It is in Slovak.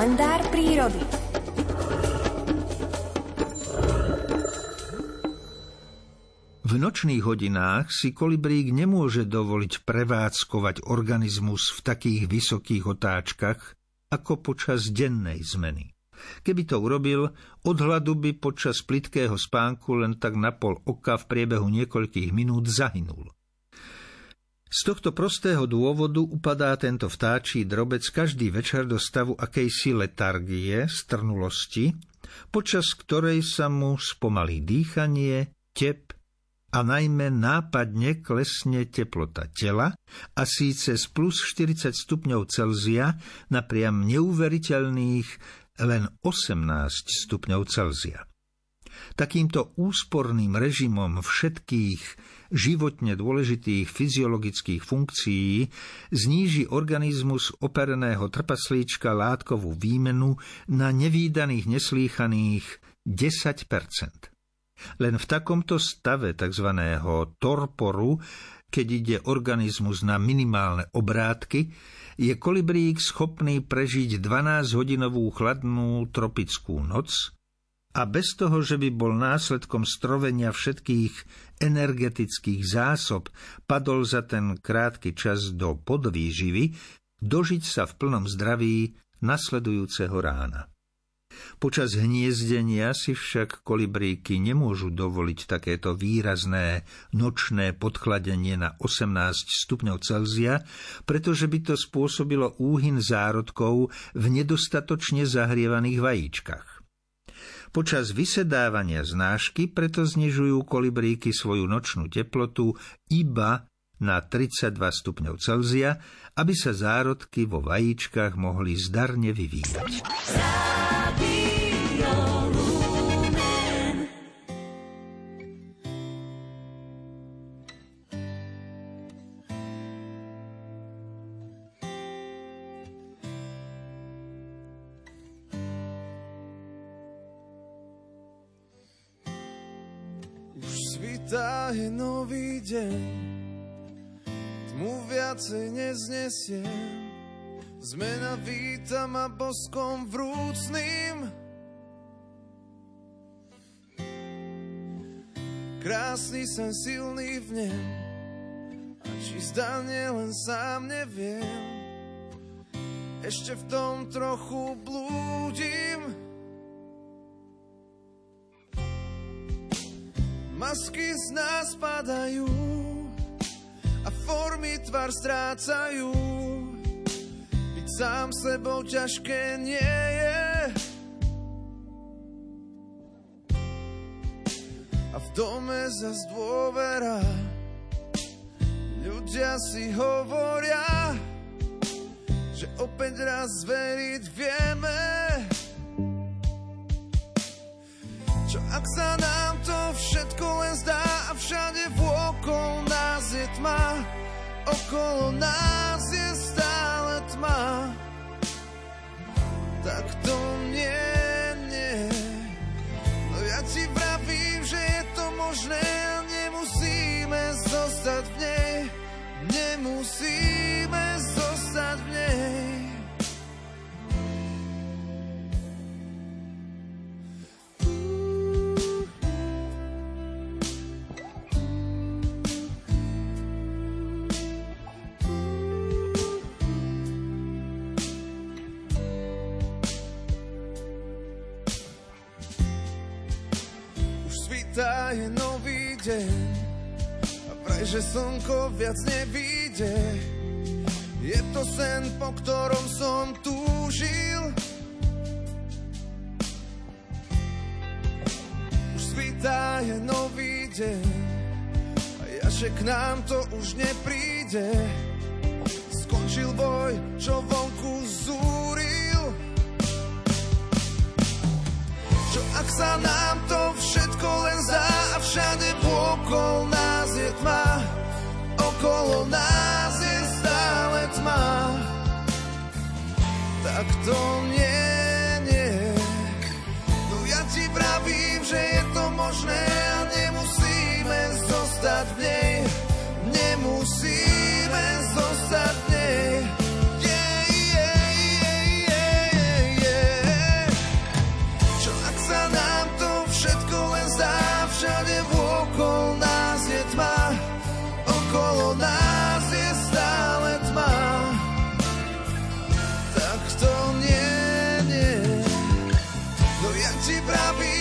kalendár prírody. V nočných hodinách si kolibrík nemôže dovoliť prevádzkovať organizmus v takých vysokých otáčkach ako počas dennej zmeny. Keby to urobil, od hladu by počas plitkého spánku len tak na pol oka v priebehu niekoľkých minút zahynul. Z tohto prostého dôvodu upadá tento vtáčí drobec každý večer do stavu akejsi letargie, strnulosti, počas ktorej sa mu spomalí dýchanie, tep a najmä nápadne klesne teplota tela a síce z plus 40 stupňov Celzia na priam neuveriteľných len 18 stupňov Celzia. Takýmto úsporným režimom všetkých životne dôležitých fyziologických funkcií zníži organizmus opereného trpaslíčka látkovú výmenu na nevýdaných neslýchaných 10% Len v takomto stave tzv. torporu, keď ide organizmus na minimálne obrátky, je kolibrík schopný prežiť 12-hodinovú chladnú tropickú noc a bez toho, že by bol následkom strovenia všetkých energetických zásob padol za ten krátky čas do podvýživy, dožiť sa v plnom zdraví nasledujúceho rána. Počas hniezdenia si však kolibríky nemôžu dovoliť takéto výrazné nočné podchladenie na 18 stupňov Celzia, pretože by to spôsobilo úhyn zárodkov v nedostatočne zahrievaných vajíčkach. Počas vysedávania znášky preto znižujú kolibríky svoju nočnú teplotu iba na 32 stupňov Celzia, aby sa zárodky vo vajíčkach mohli zdarne vyvíjať. Svitá je nový deň, tmu viacej neznesiem. Zmena víta ma boskom vrúcným. Krásny sen silný v nem, a či zdanie len sám neviem. Ešte v tom trochu blúdim. Masky z nás padajú a formy tvar strácajú. Byť sám sebou ťažké nie je. A v dome zas dôvera ľudia si hovoria, že opäť raz veriť vieme. Čo ak sa nám to všetko len zdá a všade vôkol nás je tma, okolo nás svita je nový deň a vraj, že slnko viac nevíde. Je to sen, po ktorom som túžil. Už svita je nový deň a ja, že k nám to už nepríde. Skončil boj, čo vonku zúril. Čo ak sa nám vôkol nás je tma, okolo nás pra mim.